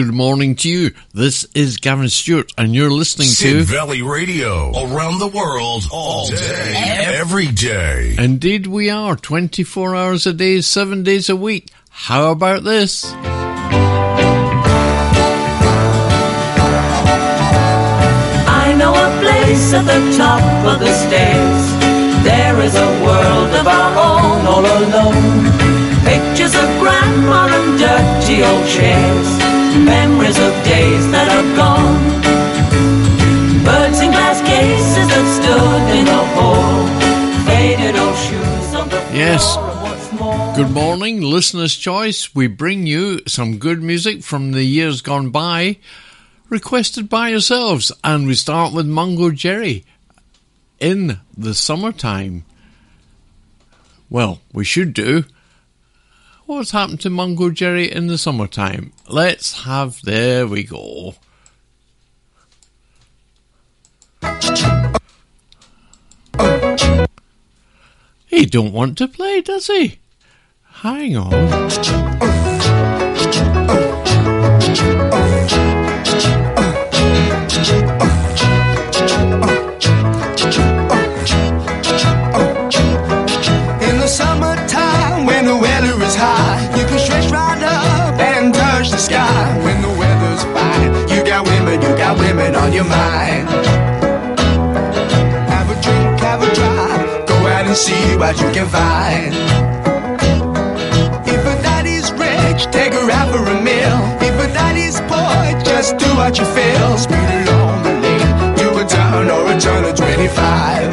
And good morning to you. This is Gavin Stewart, and you're listening Sid to Valley Radio around the world all day, every day. Indeed, we are 24 hours a day, 7 days a week. How about this? I know a place at the top of the stairs. There is a world of our own all alone. Pictures of grandma and dirty old chairs. Memories of days that are gone. Birds in glass cases that stood in the hall. Faded old shoes on the floor. Yes. and what's more- Good morning, listener's choice. We bring you some good music from the years gone by, requested by yourselves, and we start with Mungo Jerry in the summertime. Well, we should do. What's happened to Mungo Jerry in the summertime? Let's have. There we go. He don't want to play, does he? Hang on. What you can find. If a daddy's rich, take her out for a meal. If a daddy's poor, just do what you feel. Speed along the lane, do a turn or a turn of 25.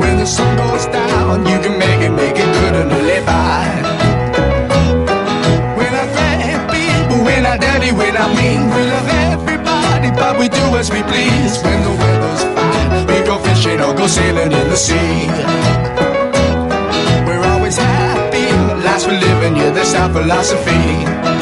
When the sun goes down, you can make it, make it good and live by. We're not great people, we're not dirty, we're not mean. We love everybody, but we do as we please. When the go sailing in the sea. We're always happy, life's for living, yeah, that's our philosophy.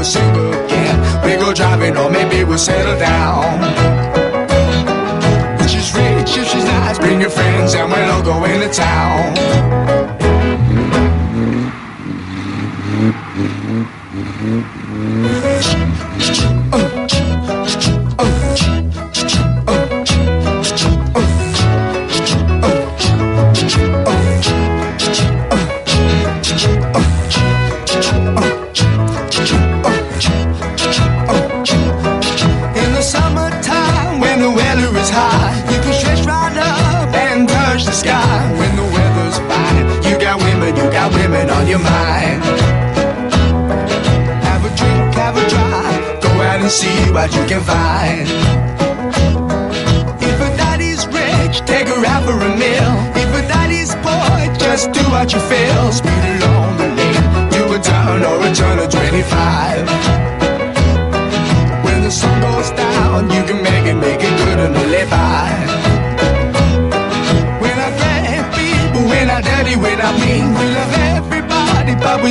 We'll sing again. We go driving, or maybe we'll settle down. If she's rich, if she's nice, bring your friends, and we'll all go into town.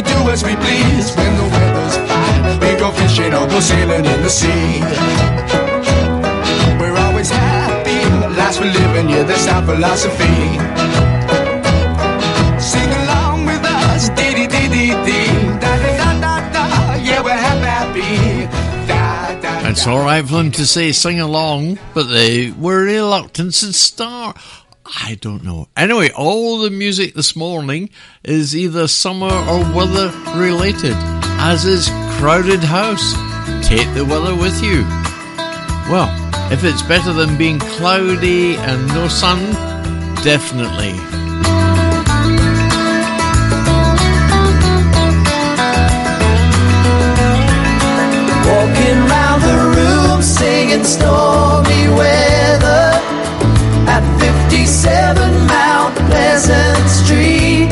Do as we please. When the weather's fine, we go fishing or go sailing in the sea. We're always happy, life's for living, yeah, that's our philosophy. Sing along with us, dee dee dee dee dee, da da da da da, yeah, we're happy, happy. Da, da, It's all right for them to say sing along, but they were reluctant to start. I don't know. Anyway, all the music this morning is either summer or weather related, as is Crowded House. Take the weather with you. Well, if it's better than being cloudy and no sun, definitely. Walking round the room singing stormy weather at 57 Mount Pleasant Street.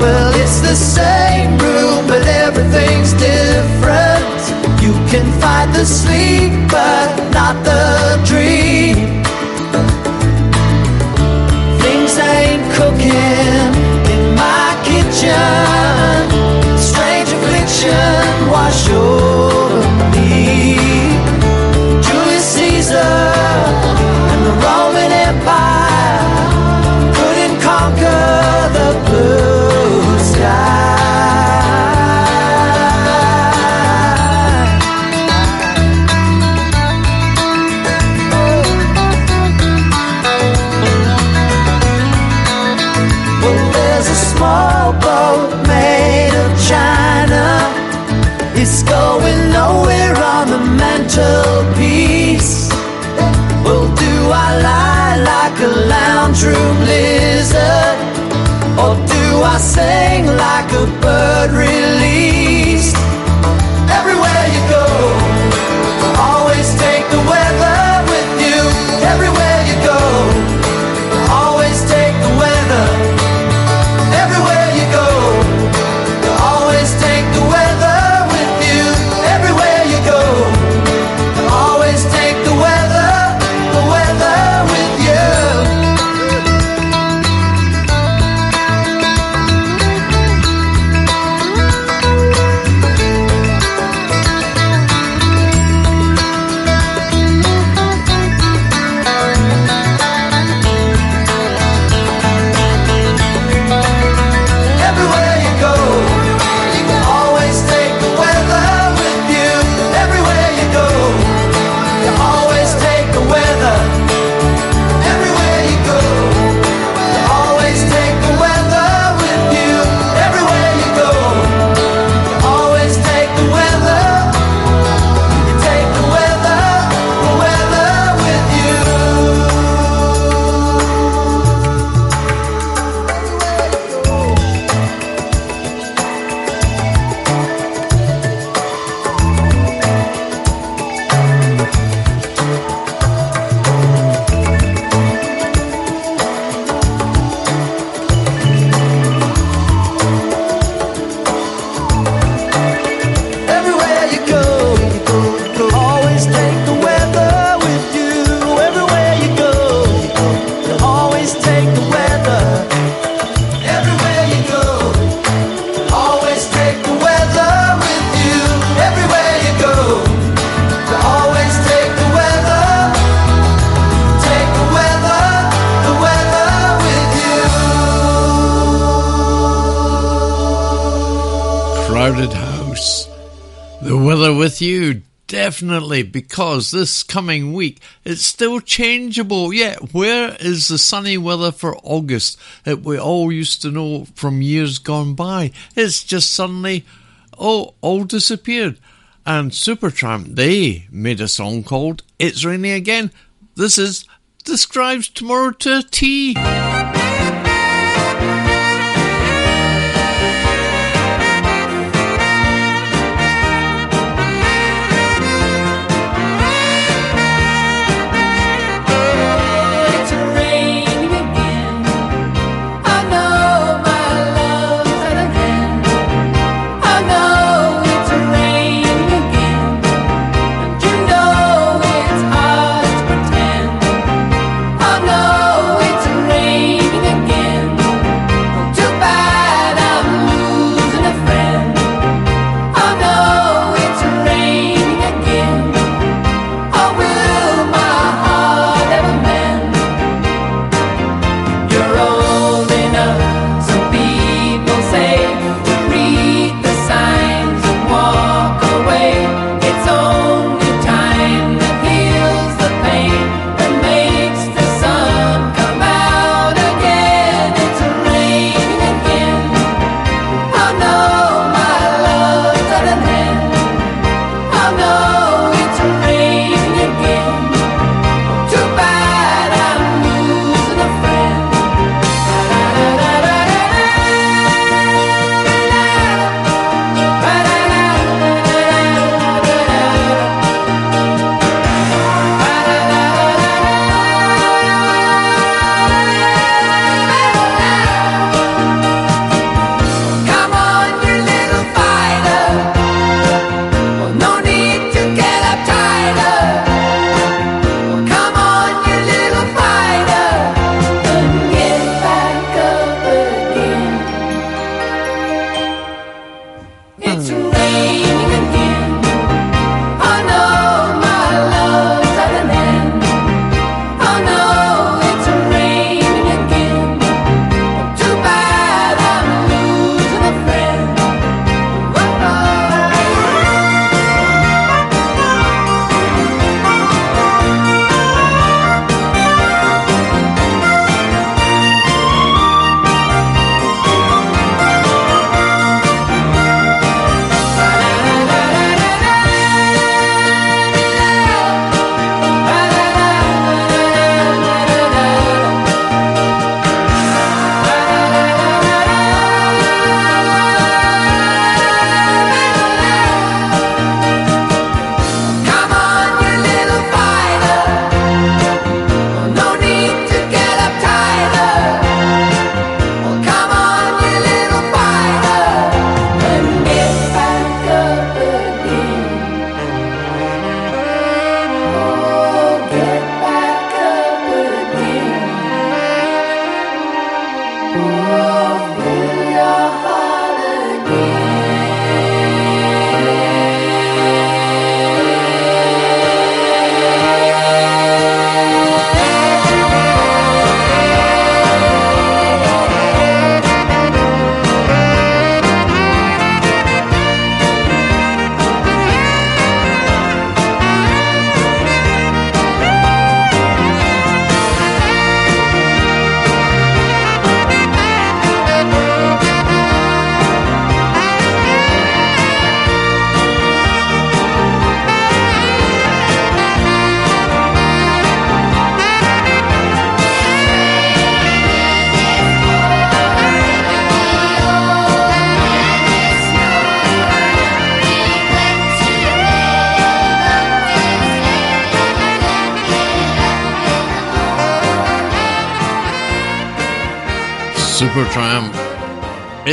Well, it's the same room, but everything's different. You can find the sleep, but not the bird definitely, because this coming week it's still changeable. Yet, yeah, where is the sunny weather for August that we all used to know from years gone by? It's just suddenly, oh, all disappeared. And Supertramp, they made a song called It's Raining Again. This is Describes Tomorrow to a T.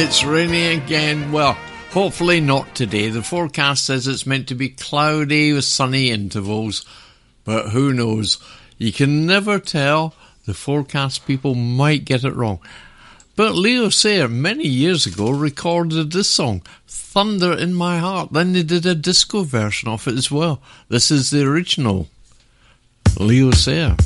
It's raining again. Well, hopefully not today. The forecast says it's meant to be cloudy with sunny intervals, but who knows? You can never tell. The forecast people might get it wrong. But Leo Sayer, many years ago, recorded this song, Thunder in My Heart. Then they did a disco version of it as well. This is the original. Leo Sayer.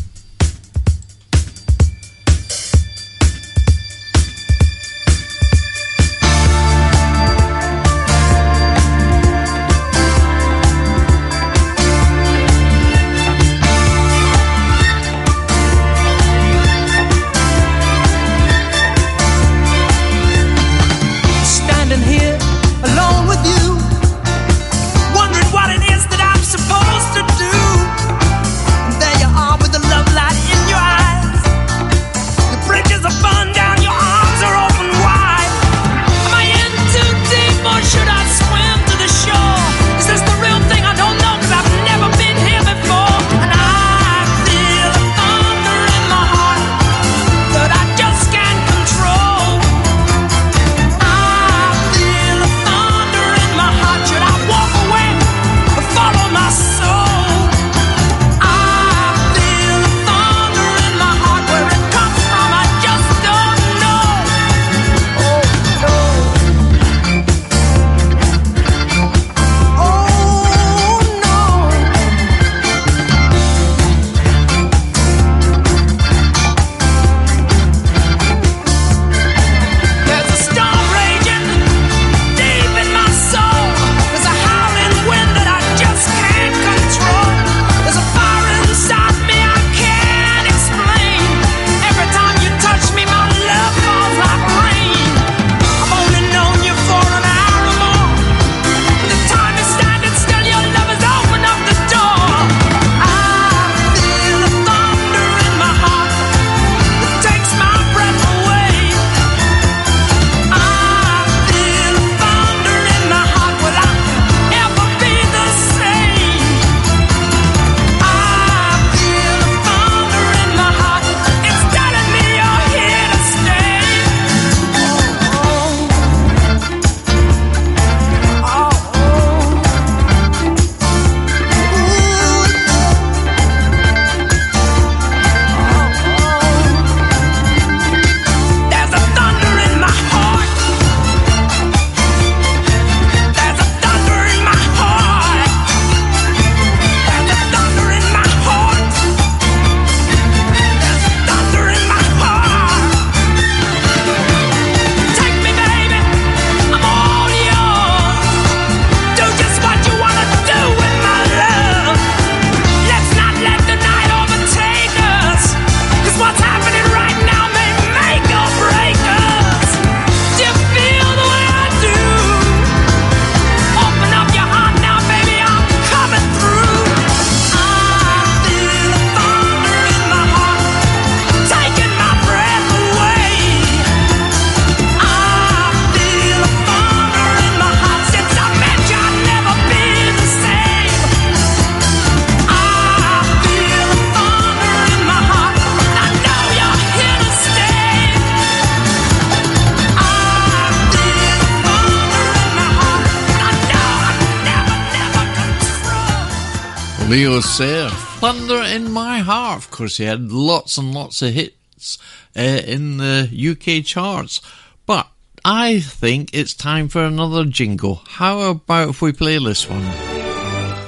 Leo Sayer, Thunder in My Heart. Of course, he had lots and lots of hits uh, in the UK charts. But I think it's time for another jingle. How about if we play this one?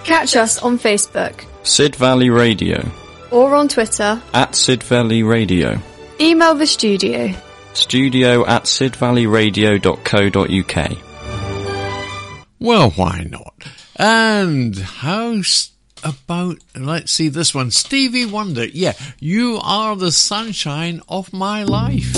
Catch us on Facebook, Sid Valley Radio, or on Twitter, at Sid Valley Radio. Email the studio, studio at sidvalleyradio.co.uk. Well, why not? And how st- about, let's see this one Stevie Wonder. Yeah, you are the sunshine of my life.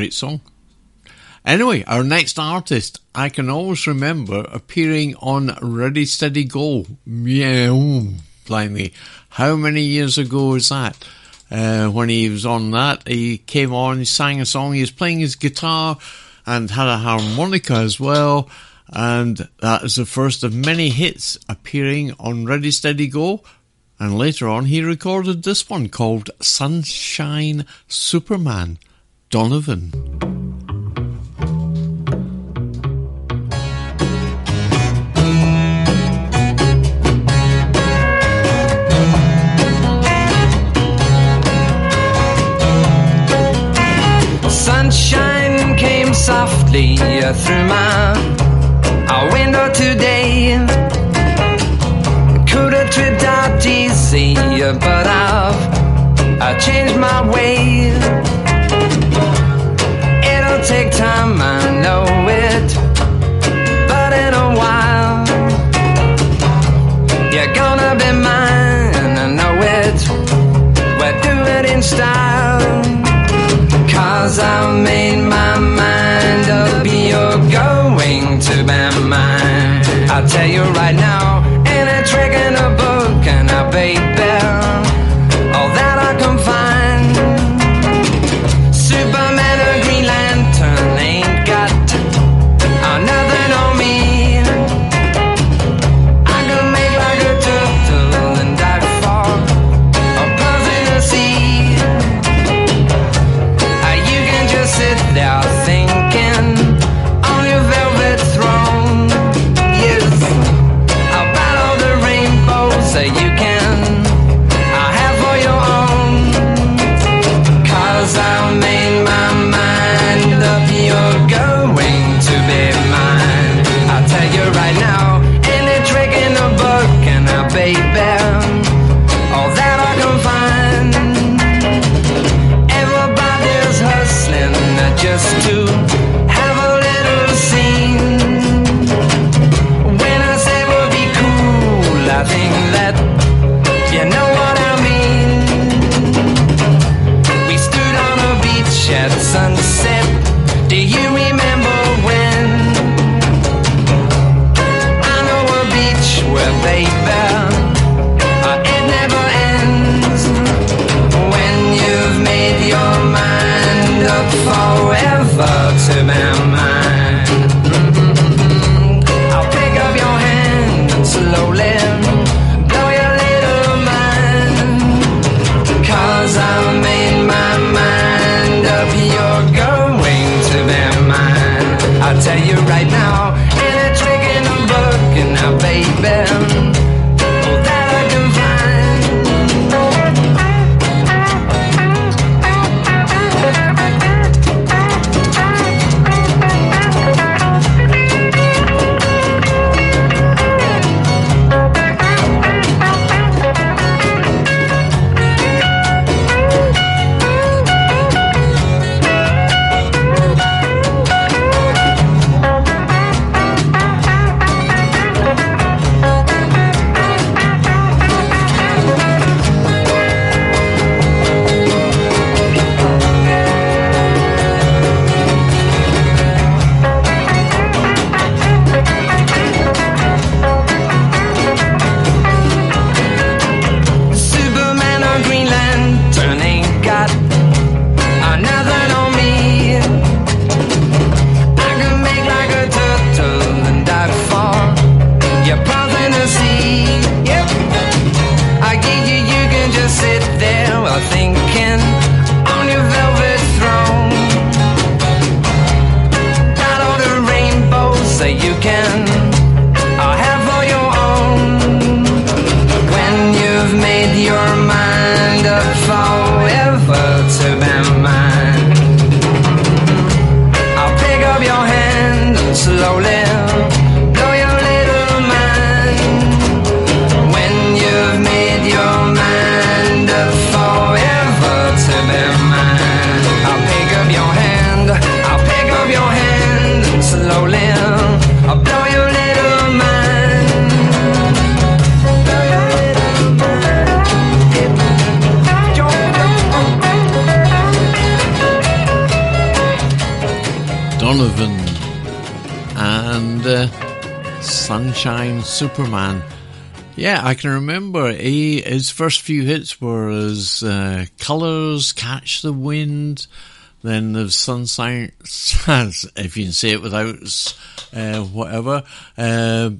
Great song. Anyway, our next artist, I can always remember appearing on Ready Steady Go. Meow, blimey. How many years ago was that? Uh, when he was on that, he came on, he sang a song, he was playing his guitar and had a harmonica as well. And that is the first of many hits appearing on Ready Steady Go. And later on, he recorded this one called Sunshine Superman. Donovan. Sunshine came softly uh, through my our window today. Could have tripped out easy, uh, but I've I changed my way. Take time, I know it, but in a while you're gonna be mine. I know it. We'll do it in style. Cause I've made my mind up, you're going to be mine. I'll tell you right now, ain't a trick in a book, and a baby, all Superman. Yeah, I can remember he, his first few hits were as uh, Colors, Catch the Wind, then there's Sunshine, if you can say it without uh, whatever, uh,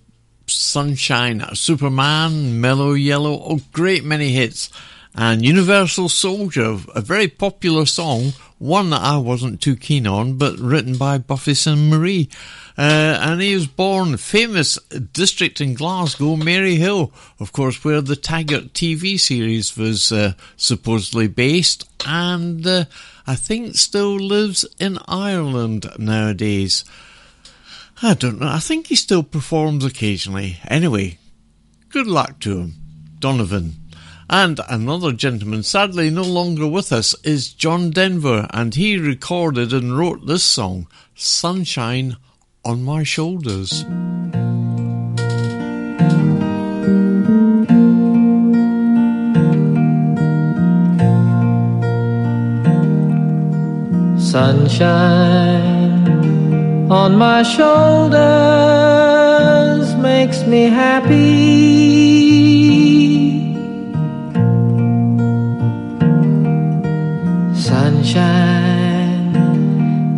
Sunshine Superman, Mellow Yellow, oh, great many hits. And Universal Soldier, a very popular song, one that I wasn't too keen on, but written by Buffy Sainte-Marie. Uh, and he was born famous district in Glasgow, Maryhill, of course, where the Taggart TV series was uh, supposedly based, and uh, I think still lives in Ireland nowadays. I don't know. I think he still performs occasionally. Anyway, good luck to him, Donovan. And another gentleman, sadly no longer with us, is John Denver, and he recorded and wrote this song, Sunshine on My Shoulders. Sunshine on my shoulders makes me happy.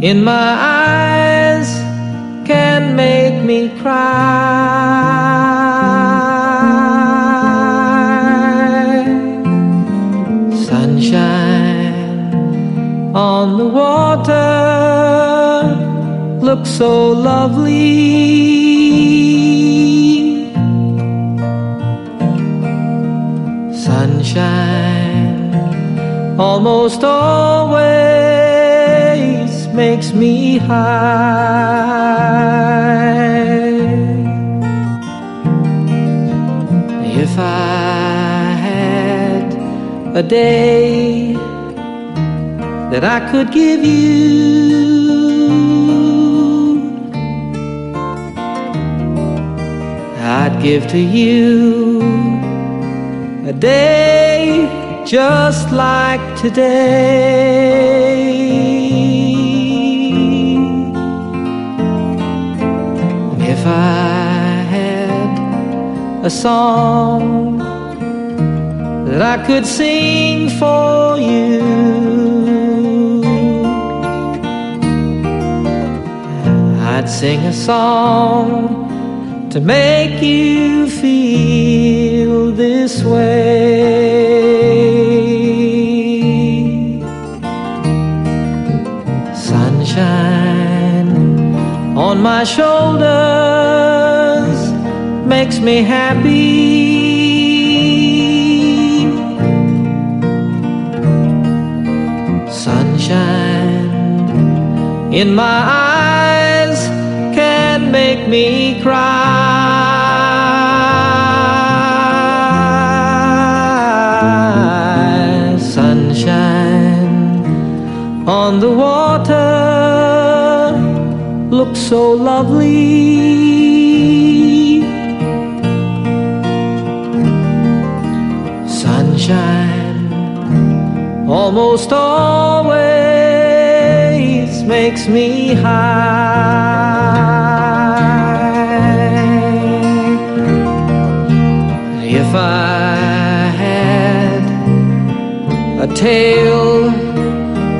In my eyes can make me cry. Sunshine on the water looks so lovely. Sunshine almost always makes me high. If I had a day that I could give you, I'd give to you a day just like today. If I had a song that I could sing for you, I'd sing a song to make you feel this way. On my shoulders makes me happy. Sunshine in my eyes can make me cry. Sunshine on the water so lovely. Sunshine almost always makes me high. If I had a tale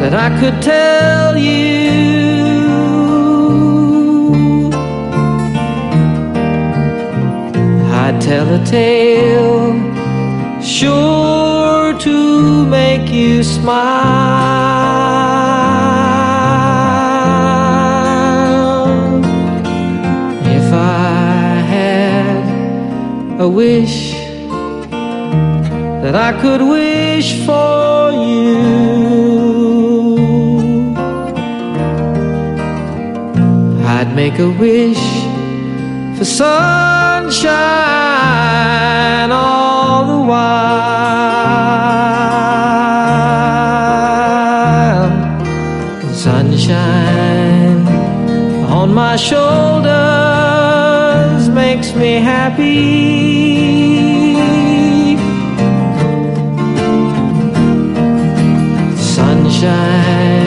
that I could tell you, tell a tale sure to make you smile. If I had a wish that I could wish for you, I'd make a wish for sunshine all the while. Sunshine on my shoulders makes me happy. Sunshine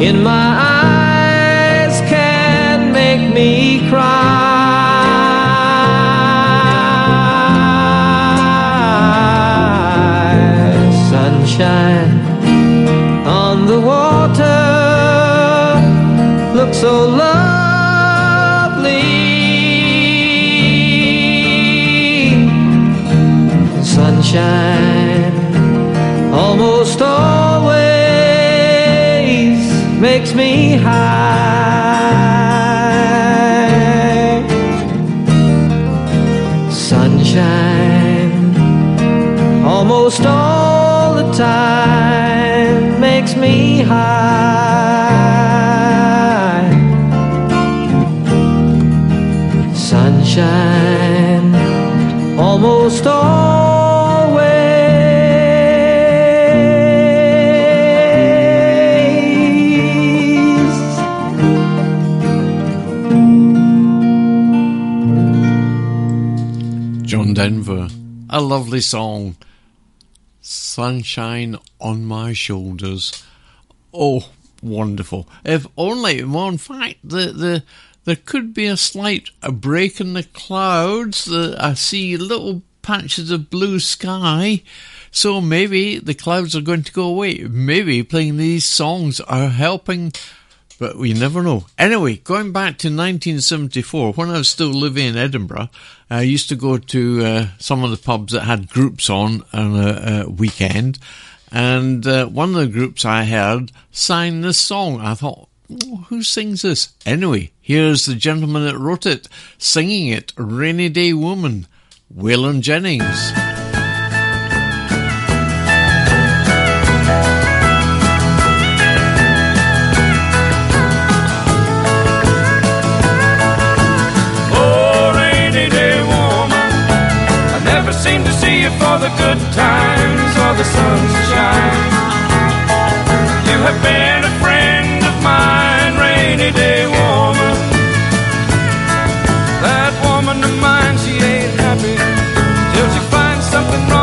in my high. Lovely song. Sunshine on my shoulders. Oh, wonderful. If only, well, in fact, the, the, there could be a slight a break in the clouds. The, I see little patches of blue sky. So maybe the clouds are going to go away. Maybe playing these songs are helping but we never know. Anyway, going back to 1974, when I was still living in Edinburgh, I used to go to uh, some of the pubs that had groups on on a, a weekend, and uh, one of the groups I heard sang this song. I thought, "Oh, who sings this? Anyway, here's the gentleman that wrote it, singing it, Rainy Day Woman, Waylon Jennings. The good times or the sunshine. You have been a friend of mine, rainy day woman. That woman of mine, she ain't happy till she finds something wrong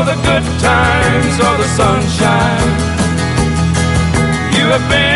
for the good times or the sunshine. You have been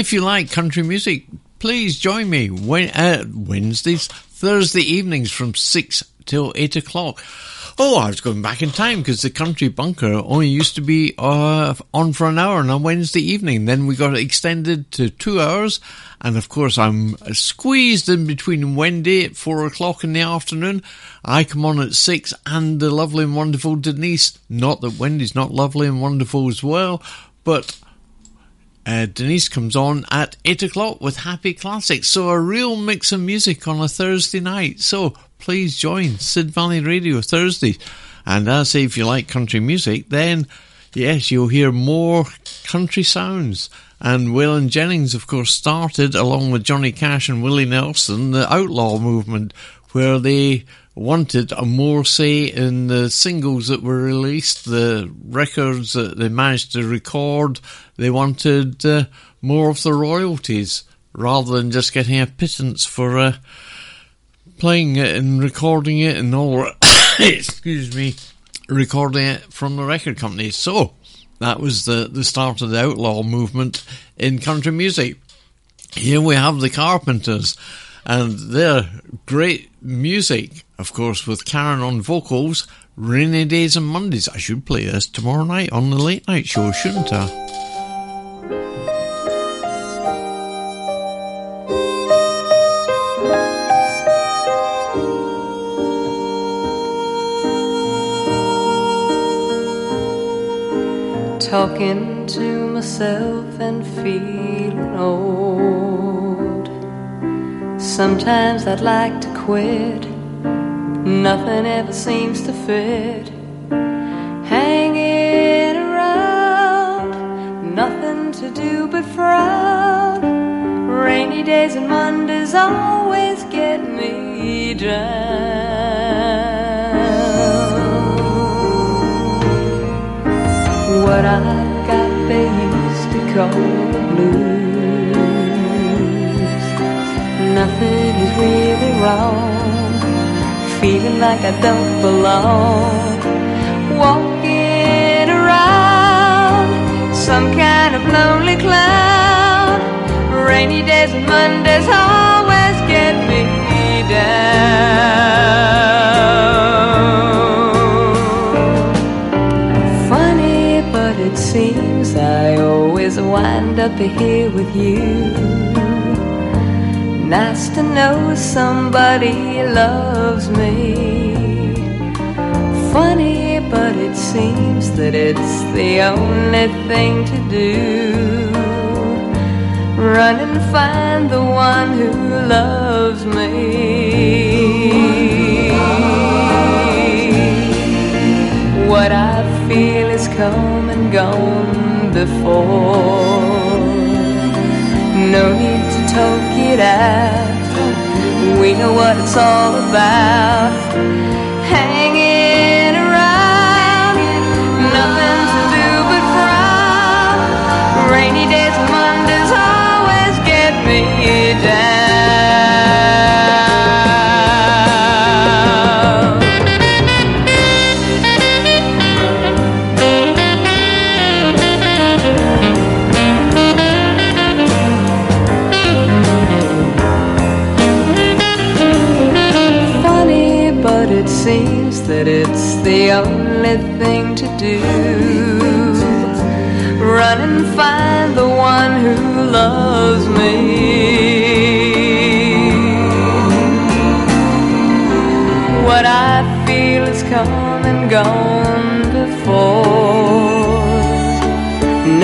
If you like country music, please join me Wed- uh, Wednesdays, Thursday evenings from 6 till 8 o'clock. Oh, I was going back in time because the country bunker only used to be uh, on for an hour on a Wednesday evening. Then we got extended to two hours. And of course, I'm squeezed in between Wendy at four o'clock in the afternoon. I come on at six and the lovely and wonderful Denise. Not that Wendy's not lovely and wonderful as well, but uh, Denise comes on at 8 o'clock with Happy Classics. So a real mix of music on a Thursday night. So please join Sid Valley Radio Thursdays. And as I say, if you like country music, then yes, you'll hear more country sounds. And Waylon Jennings, of course, started along with Johnny Cash and Willie Nelson the outlaw movement, where they wanted a more say in the singles that were released, the records that they managed to record. They wanted uh, more of the royalties rather than just getting a pittance for uh, playing it and recording it and all. excuse me, recording it from the record companies. So that was the the start of the outlaw movement in country music. Here we have the Carpenters and their great music, of course, with Karen on vocals, Rainy Days and Mondays. I should play this tomorrow night on the late night show, shouldn't I? Talking to myself and feeling old. Sometimes I'd like to quit. Nothing ever seems to fit. Hanging around, nothing to do but frown. Rainy days and Mondays always get me down. What I've got they used to call Nothing is really wrong. Feeling like I don't belong. Walking around some kind of lonely cloud. Rainy days and Mondays always get me down. Funny, but it seems I always wind up here with you. Nice to know somebody loves me. Funny, but it seems that it's the only thing to do. Run and find the one who loves me. What I feel is come and gone before. No need to talk it out. We know what it's all about. Loves me. What I feel is come and gone before.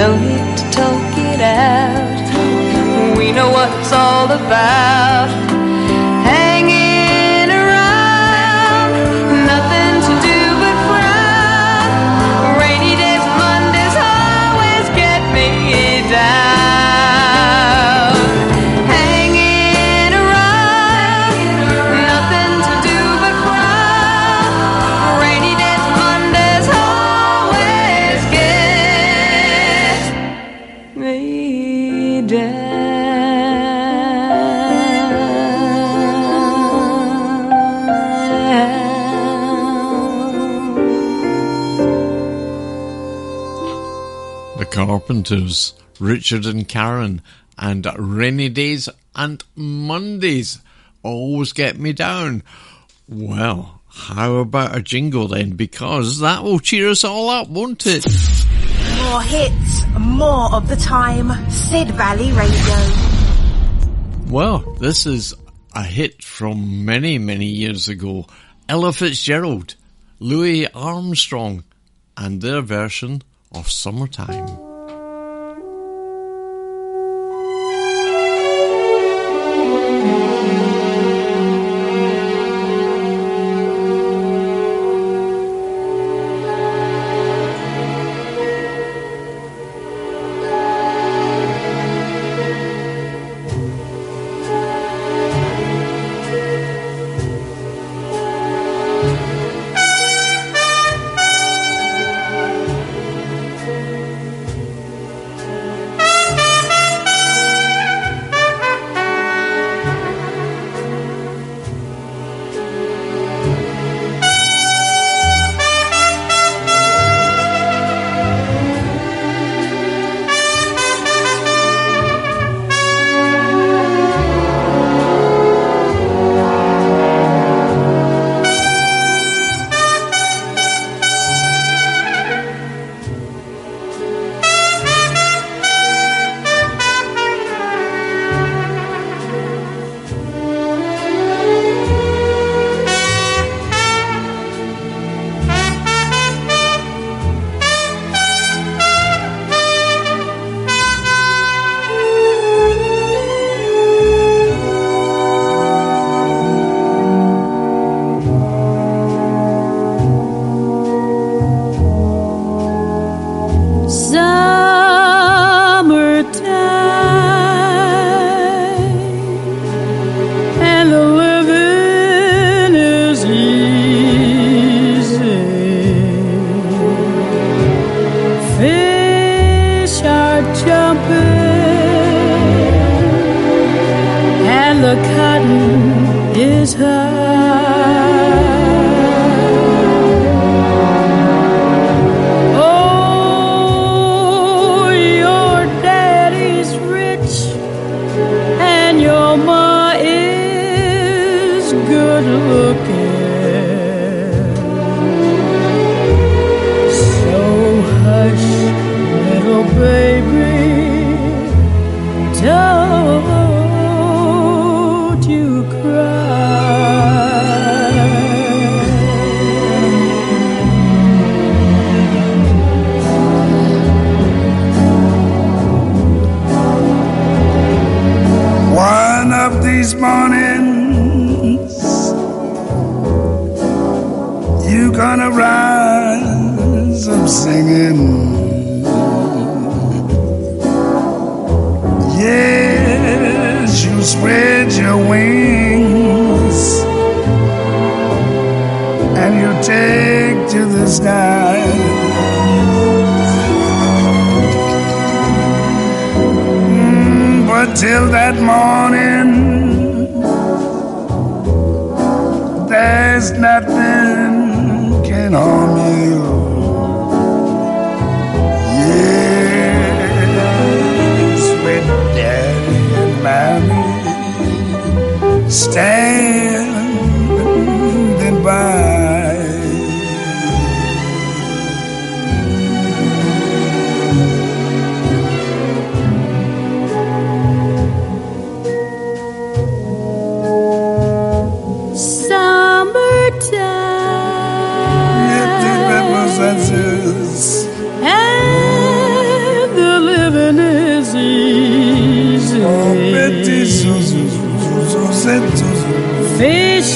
No need to talk it out. We know what it's all about. Carpenters, Richard and Karen, and Rainy Days and Mondays always get me down. Well, how about a jingle then? Because that will cheer us all up, won't it? More hits, more of the time. Sid Valley Radio. Well, this is a hit from many, many years ago. Ella Fitzgerald, Louis Armstrong, and their version of Summertime. Till that morning, there's nothing can harm you. Yes, with daddy and mommy standing by.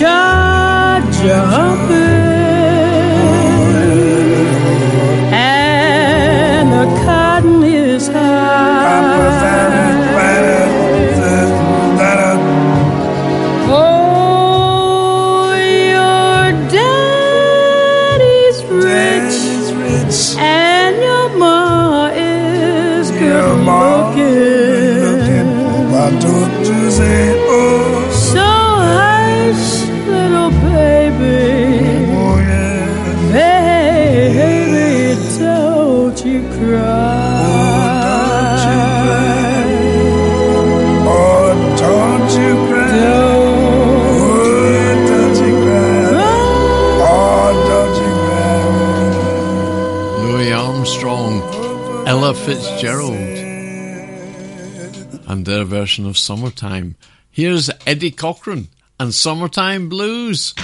Fish Fitzgerald, and their version of Summertime. Here's Eddie Cochran and Summertime Blues.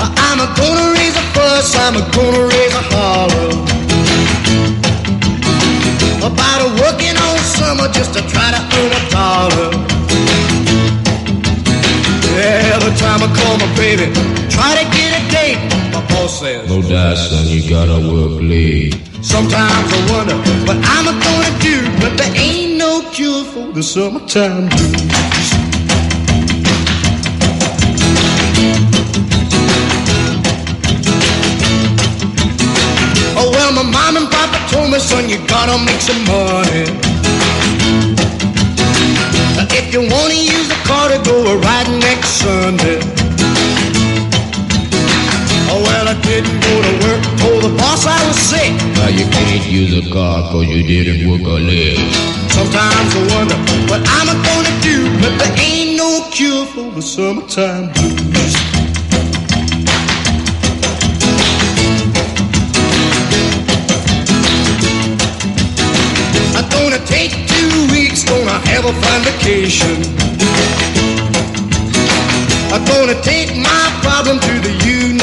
I'm gonna raise a fuss, I'm gonna raise Every time I call my baby, try to get a date, my boss says, No doubt, son, you gotta work late. Sometimes I wonder what I'm gonna do, but there ain't no cure for the summertime blues. Oh well, my mom and papa told me, son, you gotta make some money. If you wanna use a car to go a riding next Sunday. Well, I didn't go to work, told the boss I was sick. Now you can't use a car cause you didn't work a leg. Sometimes I wonder what I'm gonna do, but there ain't no cure for the summertime blues. I'm gonna take two weeks, gonna have a fine vacation. I'm gonna take my problem to the United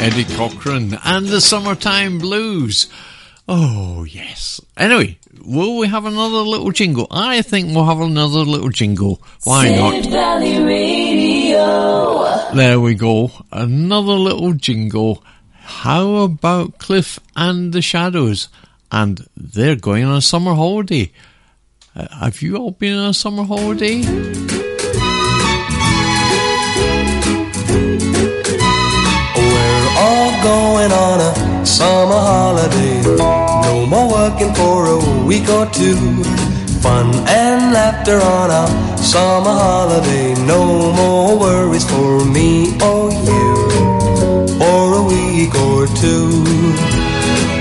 Eddie Cochran and the Summertime Blues. Oh, yes. Anyway, will we have another little jingle? I think we'll have another little jingle. Why not? Valley Radio. There we go. Another little jingle. How about Cliff and the Shadows? And they're going on a summer holiday. Uh, have you all been on a summer holiday? Going on a summer holiday. No more working for a week or two. Fun and laughter on a summer holiday. No more worries for me or you. For a week or two.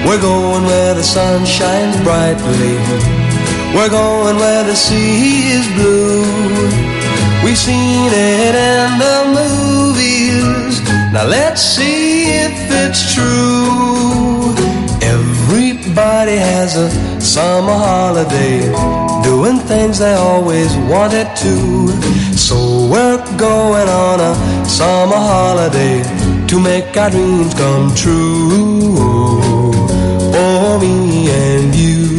We're going where the sun shines brightly. We're going where the sea is blue. We've seen it in the movies. Now let's see if it's true. Everybody has a summer holiday, doing things they always wanted to. So we're going on a summer holiday to make our dreams come true. For me and you.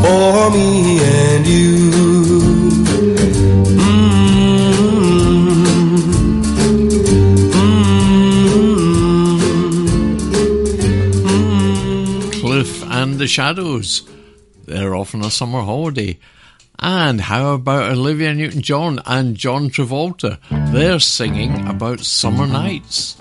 for me and you. Cliff and the Shadows. They're off on a summer holiday. And how about Olivia Newton John and John Travolta? They're singing about summer nights.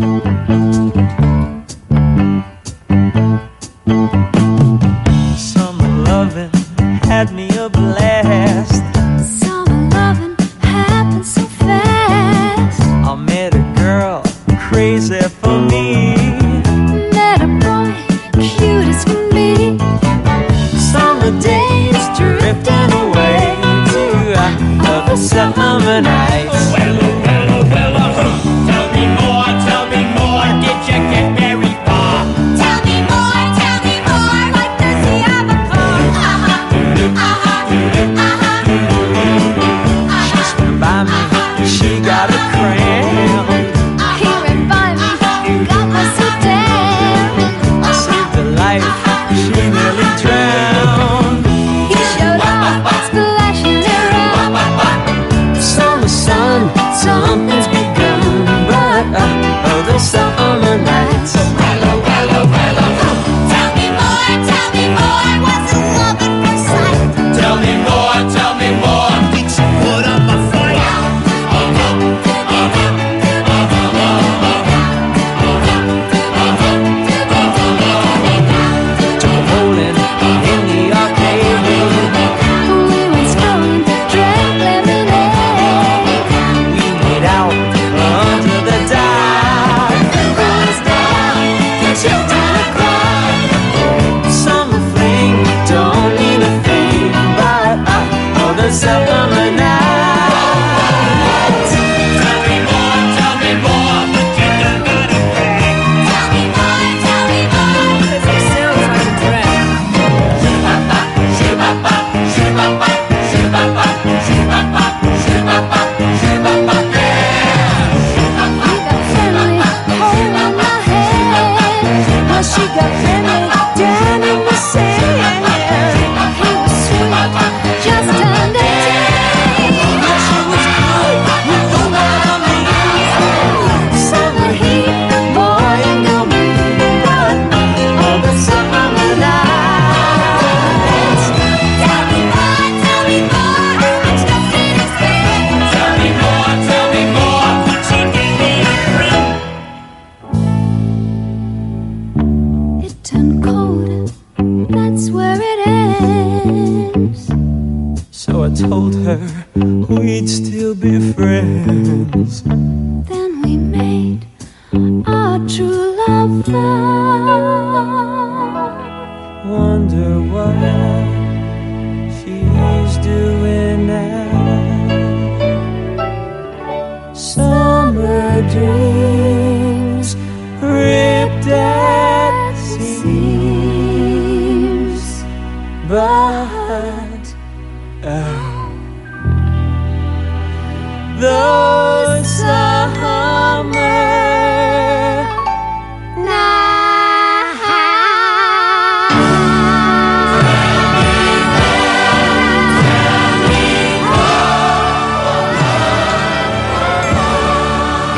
those summer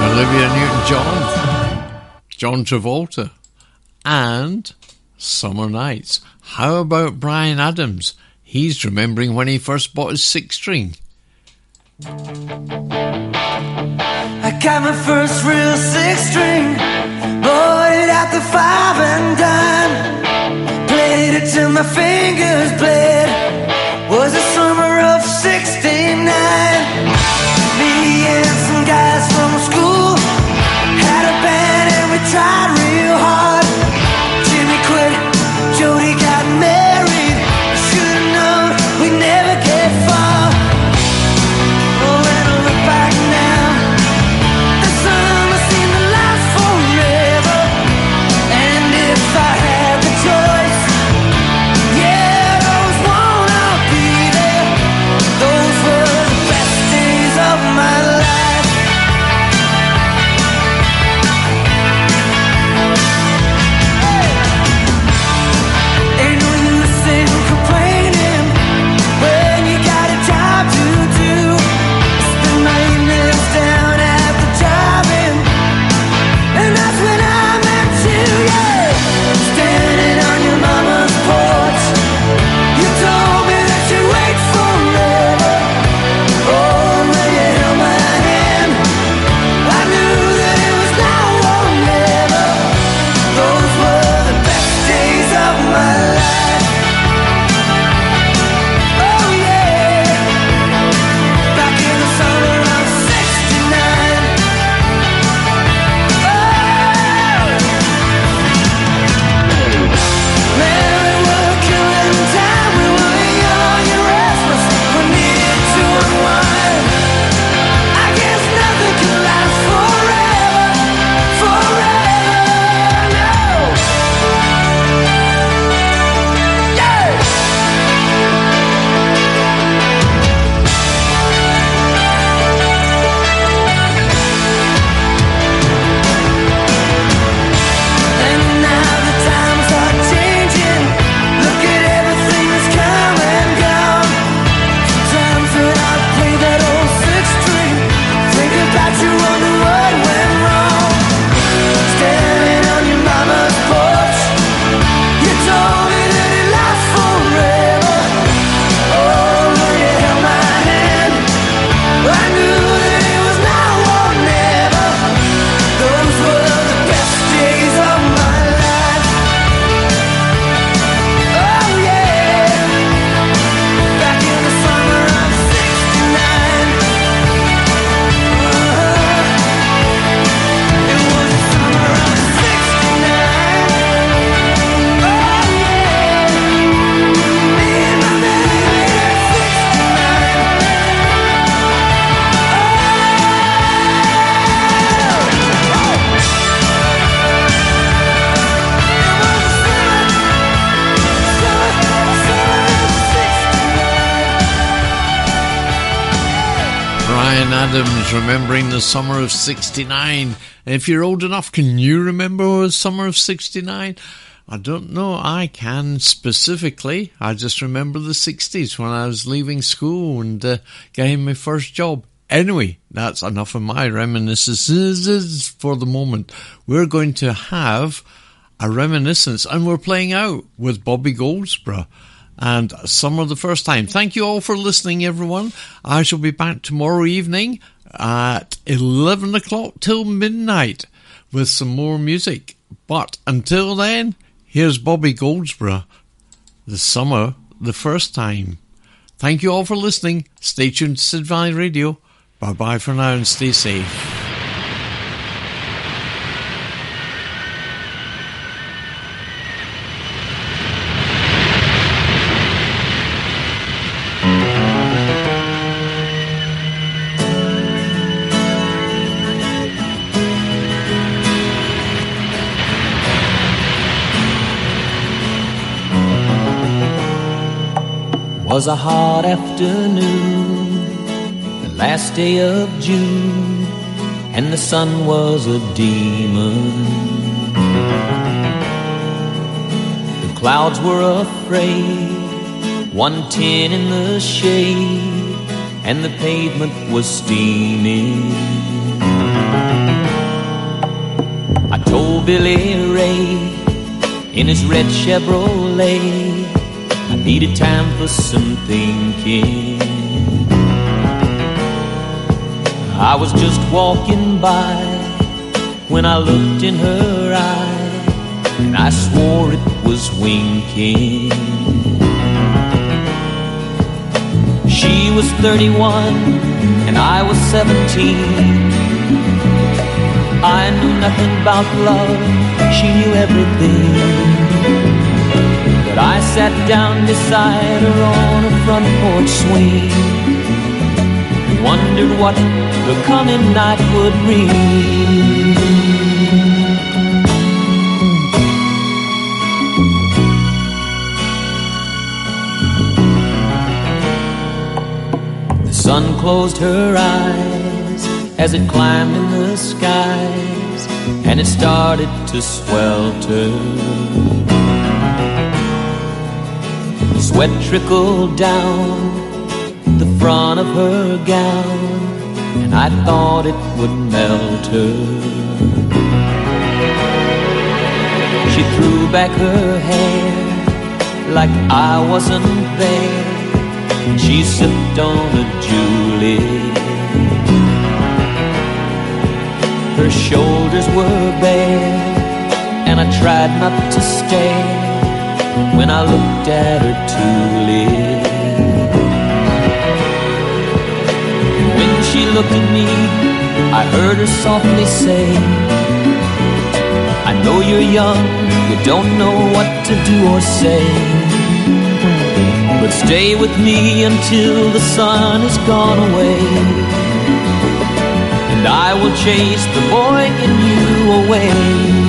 Olivia Newton-John, John Travolta, and Summer Nights. How about Bryan Adams? He's remembering when he first bought his six string. I got my first real six string, bought it at the five and dime. Played it till my fingers bled. Was the summer of '69. Me and some guys from school had a band and we tried Bryan Adams remembering the summer of 69. If you're old enough, can you remember the summer of 69? I don't know. I can specifically. I just remember the 60s when I was leaving school and uh, getting my first job. Anyway, that's enough of my reminiscences for the moment. We're going to have a reminiscence and we're playing out with Bobby Goldsboro and summer the first time. Thank you all for listening, everyone. I shall be back tomorrow evening at 11 o'clock till midnight with some more music. But until then, here's Bobby Goldsboro, the summer the first time. Thank you all for listening. Stay tuned to Sid Valley Radio. Bye bye for now and stay safe. Was a hot afternoon, the last day of June, and the sun was a demon. The clouds were afraid, one tin in the shade, and the pavement was steaming. I told Billy Ray in his red Chevrolet. Needed time for some thinking. I was just walking by when I looked in her eye, and I swore it was winking. She was 31, and I was 17. I knew nothing about love, she knew everything. I sat down beside her on a front porch swing wondered what the coming night would bring. The sun closed her eyes as it climbed in the skies and it started to swelter. Sweat trickled down the front of her gown, and I thought it would melt her. She threw back her hair like I wasn't there. She sipped on a Julie. Her shoulders were bare, and I tried not to stare when I looked at her tulip. When she looked at me, I heard her softly say, I know you're young, you don't know what to do or say. But stay with me until the sun has gone away. And I will chase the boy in you away.